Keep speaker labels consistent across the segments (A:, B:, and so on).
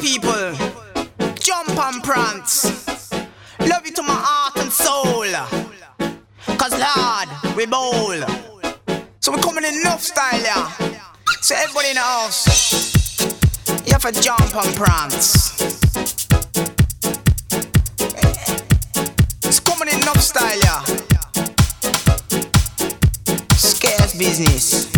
A: people. Jump and prance. Love you to my heart and soul. Cause Lord, we bold. So we're coming in enough style, yeah. So everybody in the house, you have to jump and prance. It's coming in enough style, yeah. Scarce business.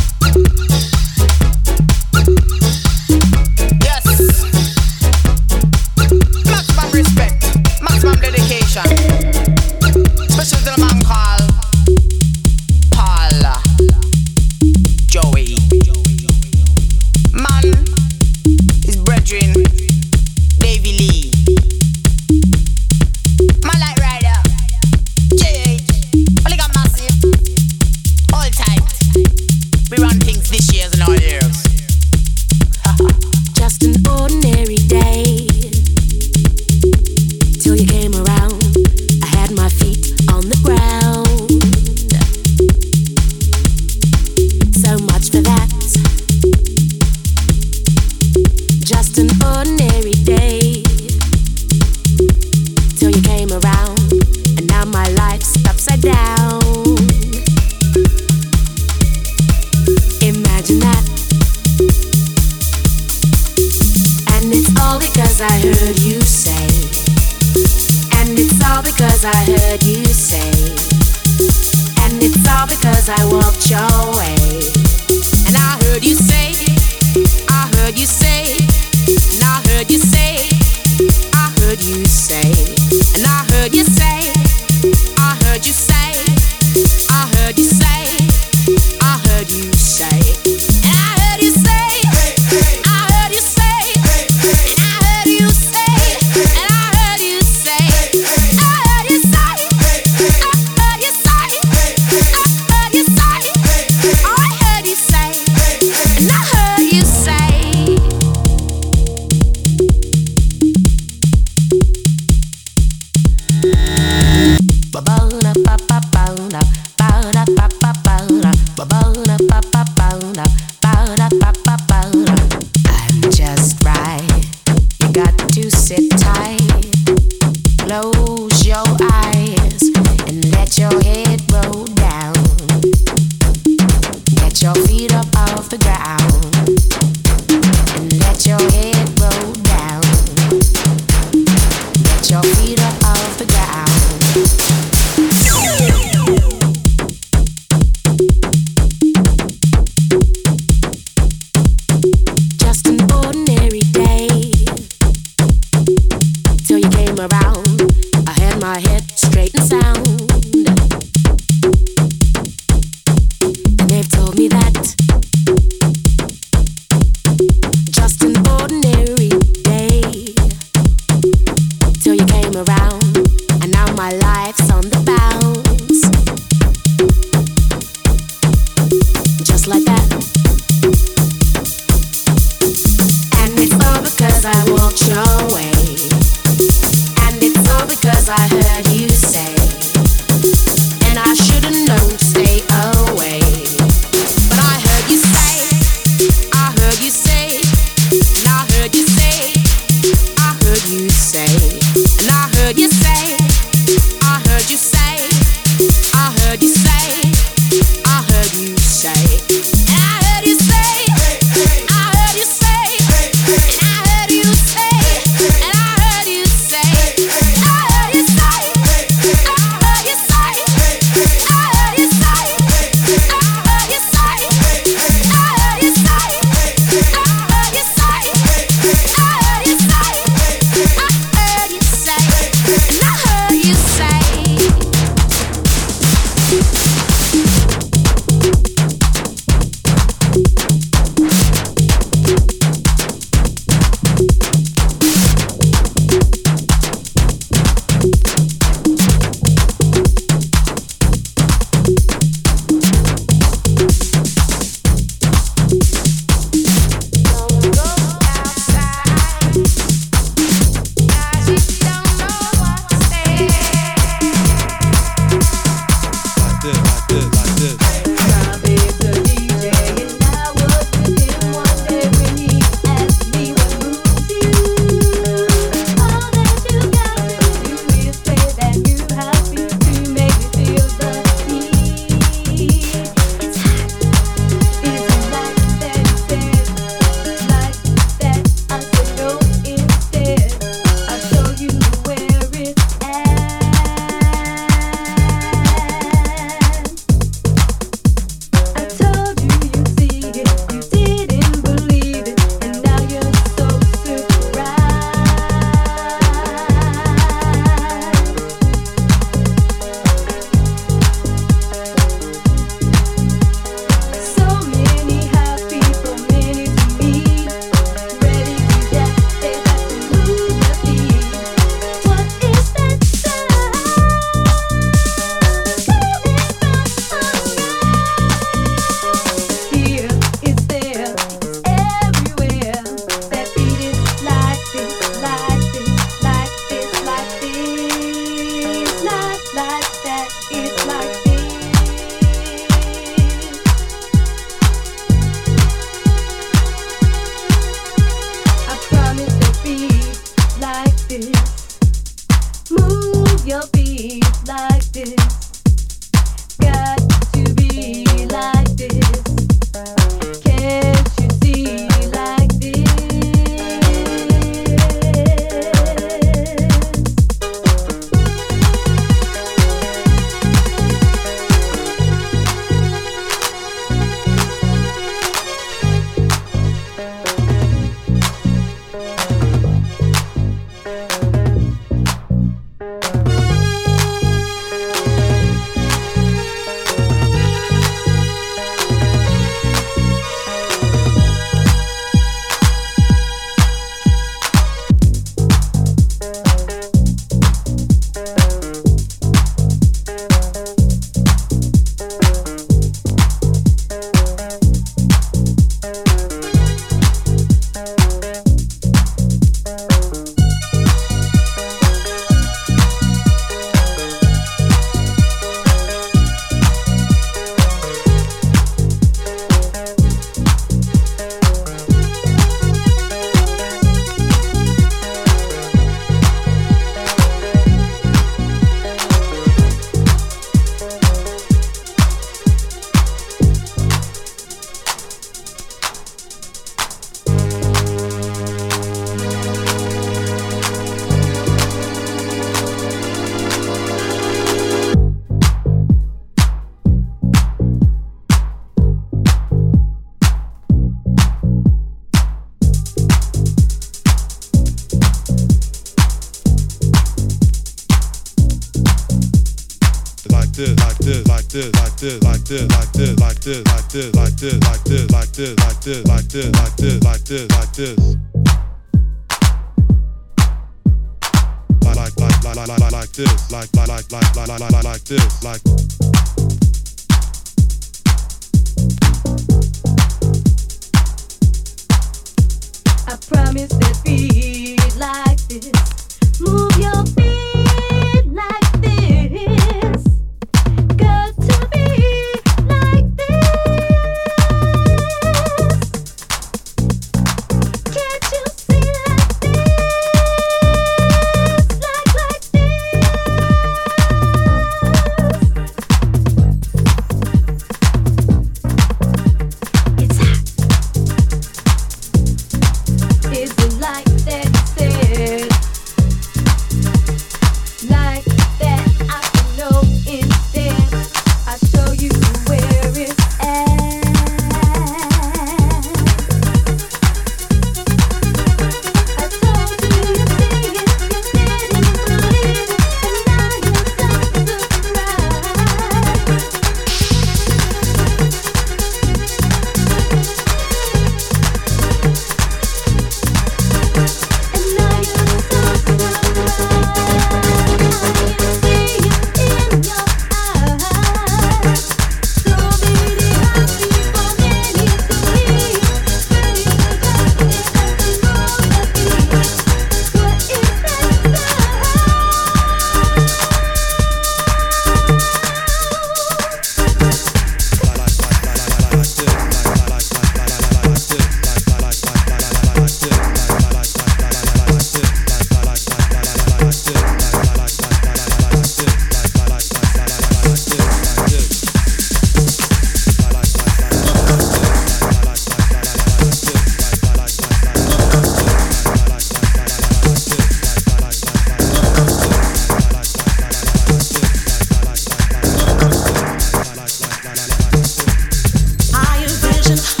B: Higher vision.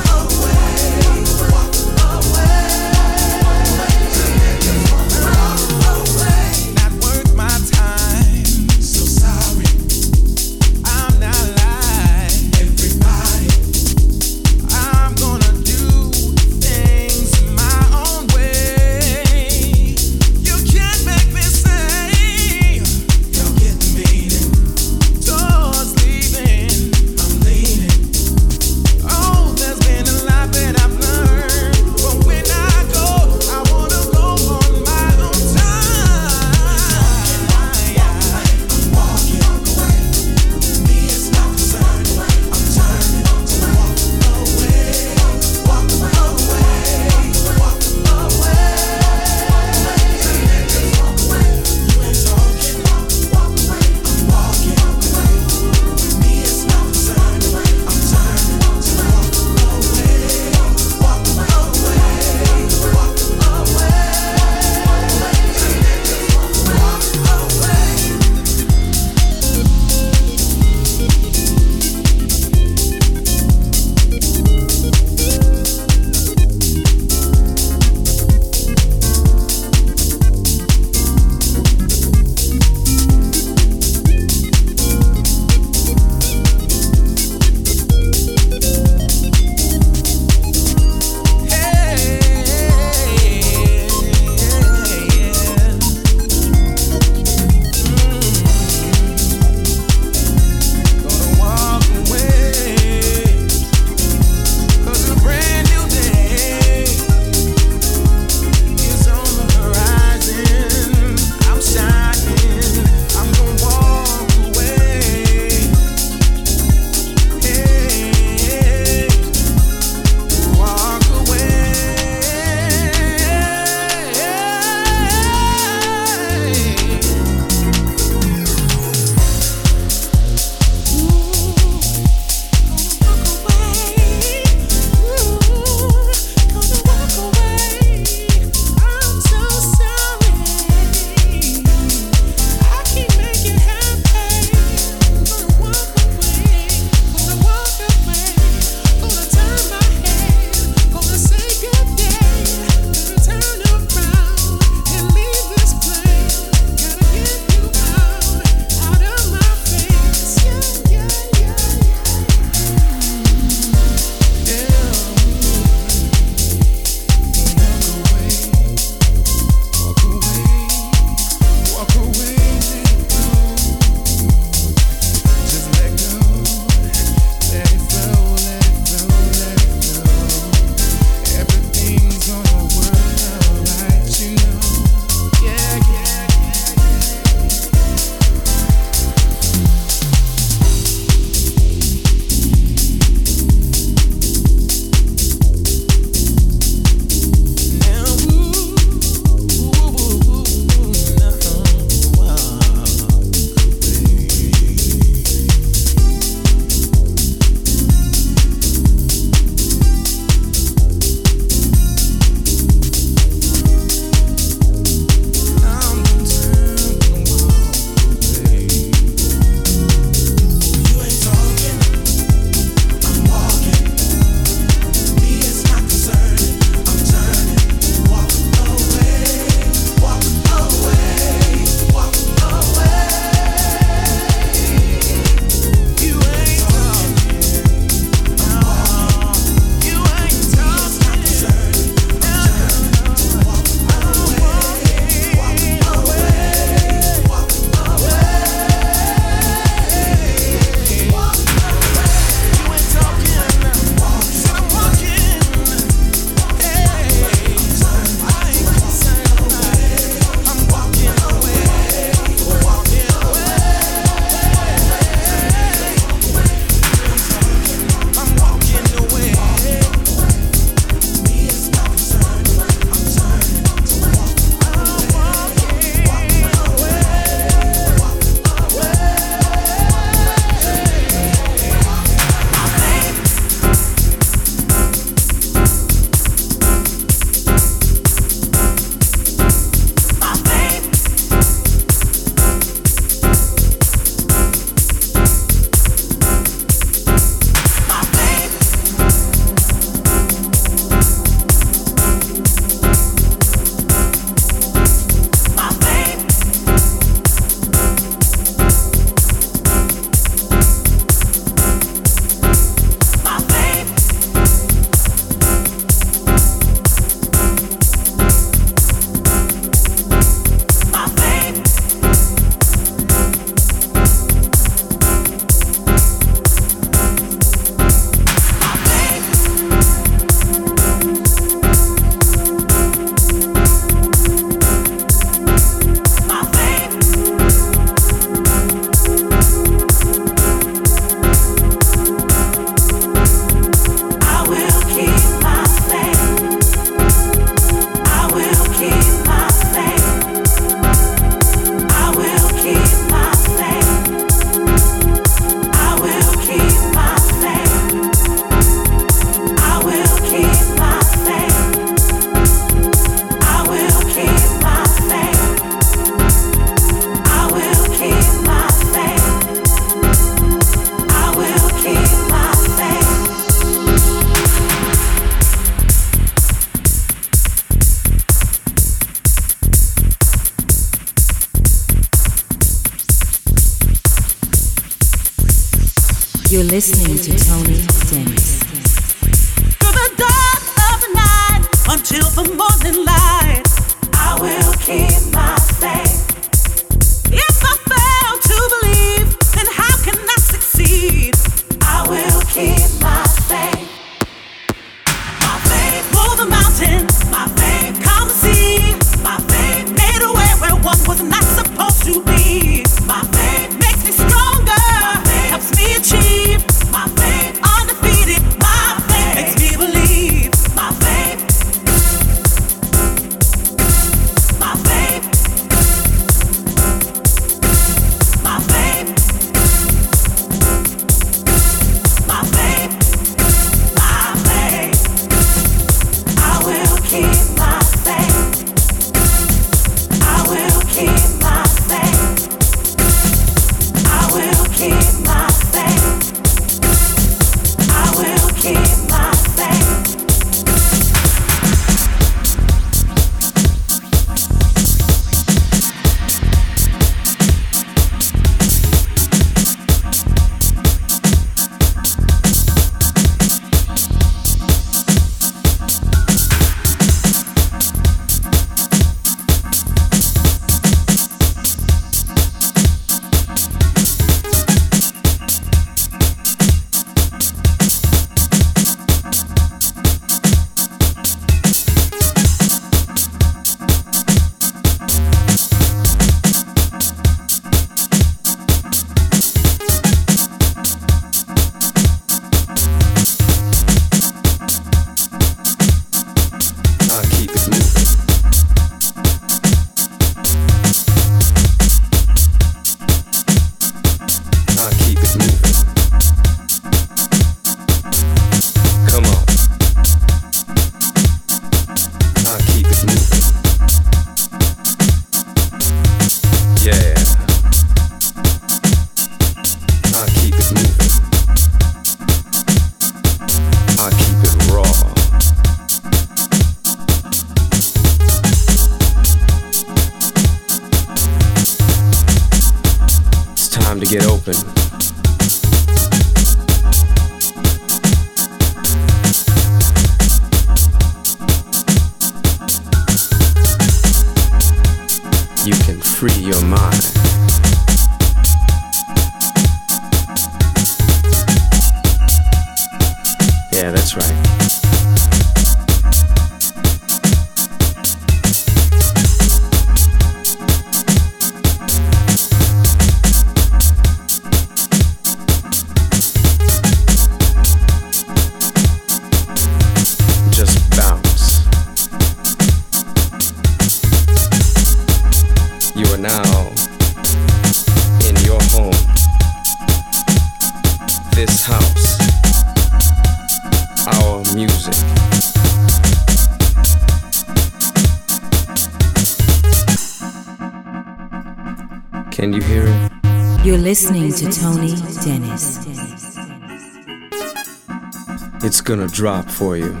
C: Drop for you.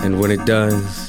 C: And when it does,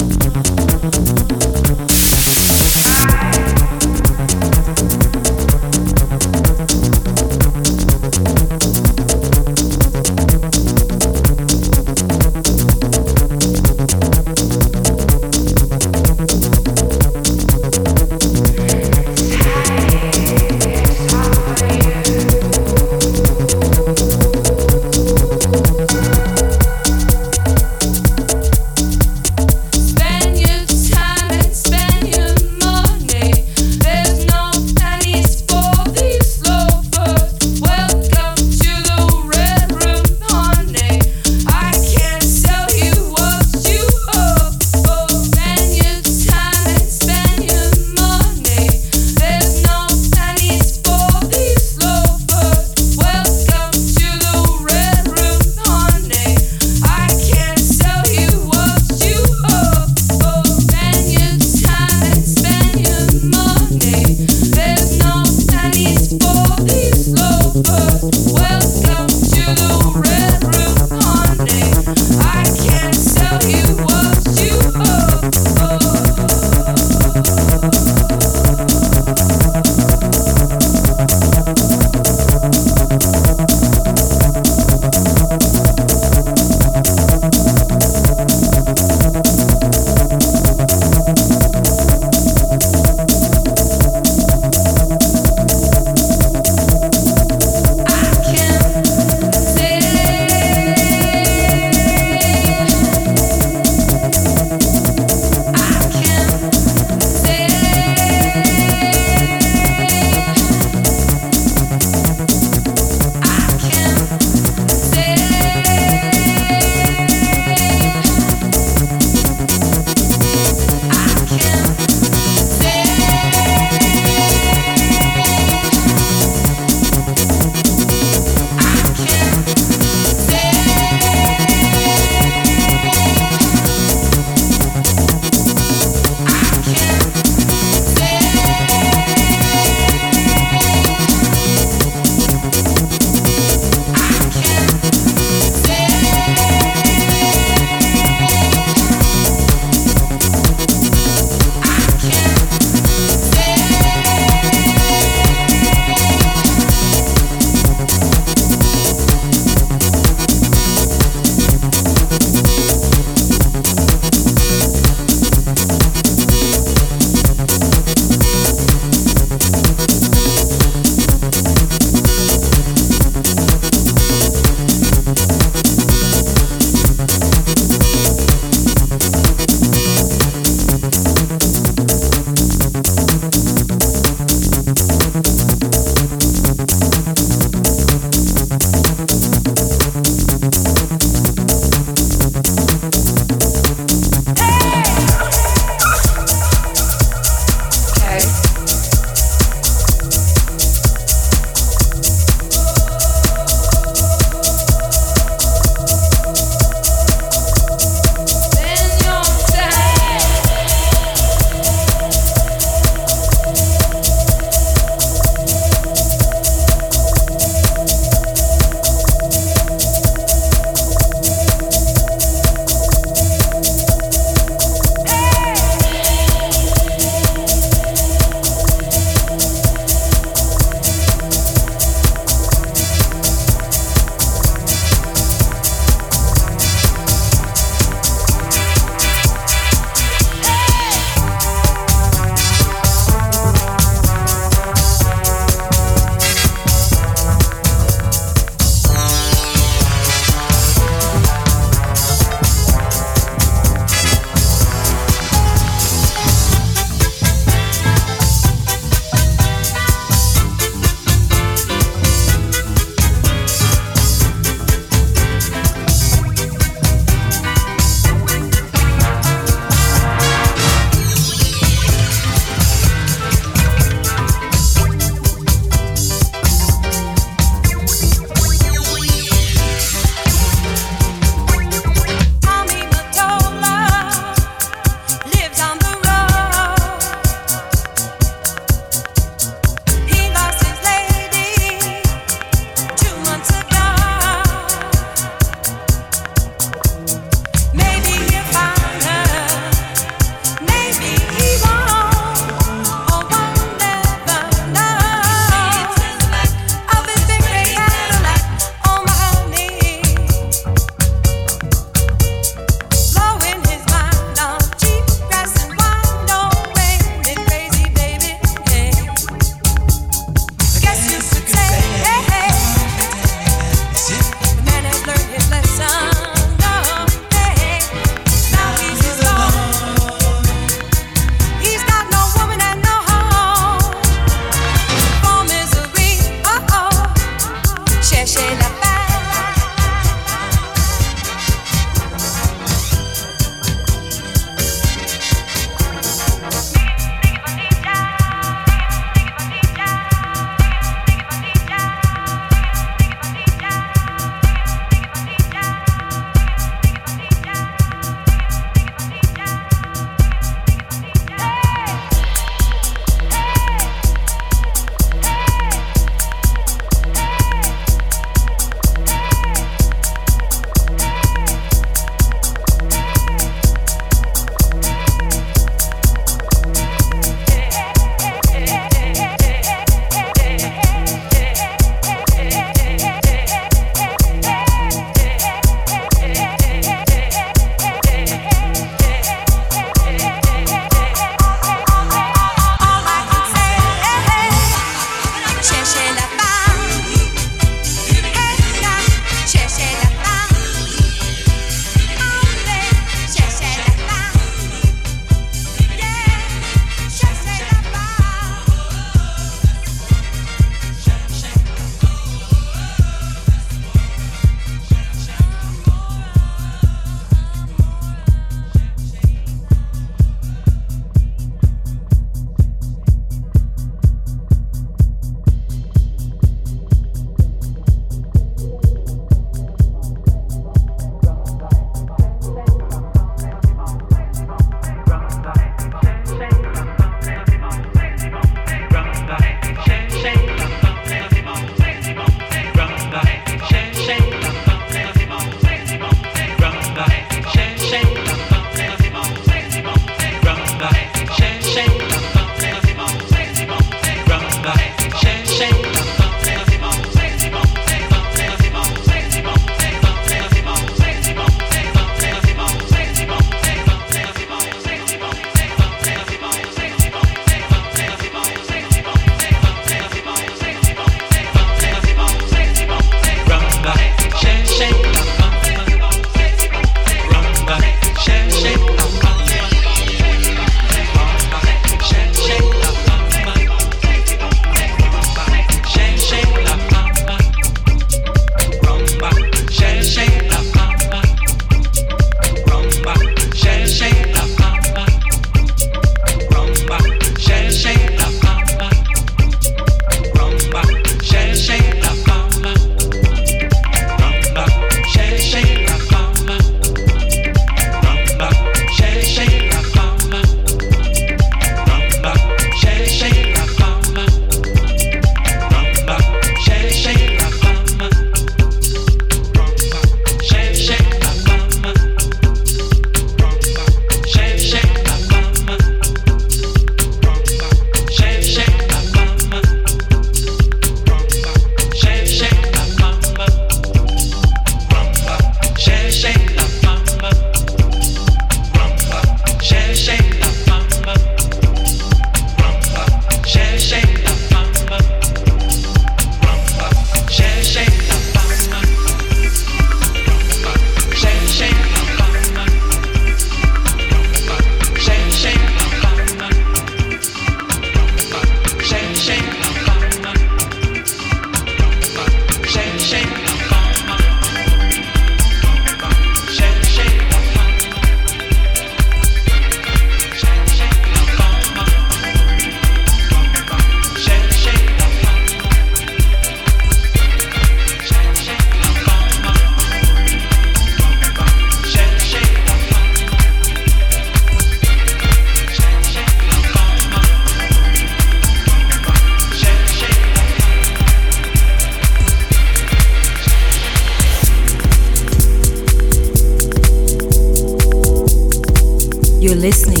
D: you're
B: listening.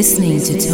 E: Listening to.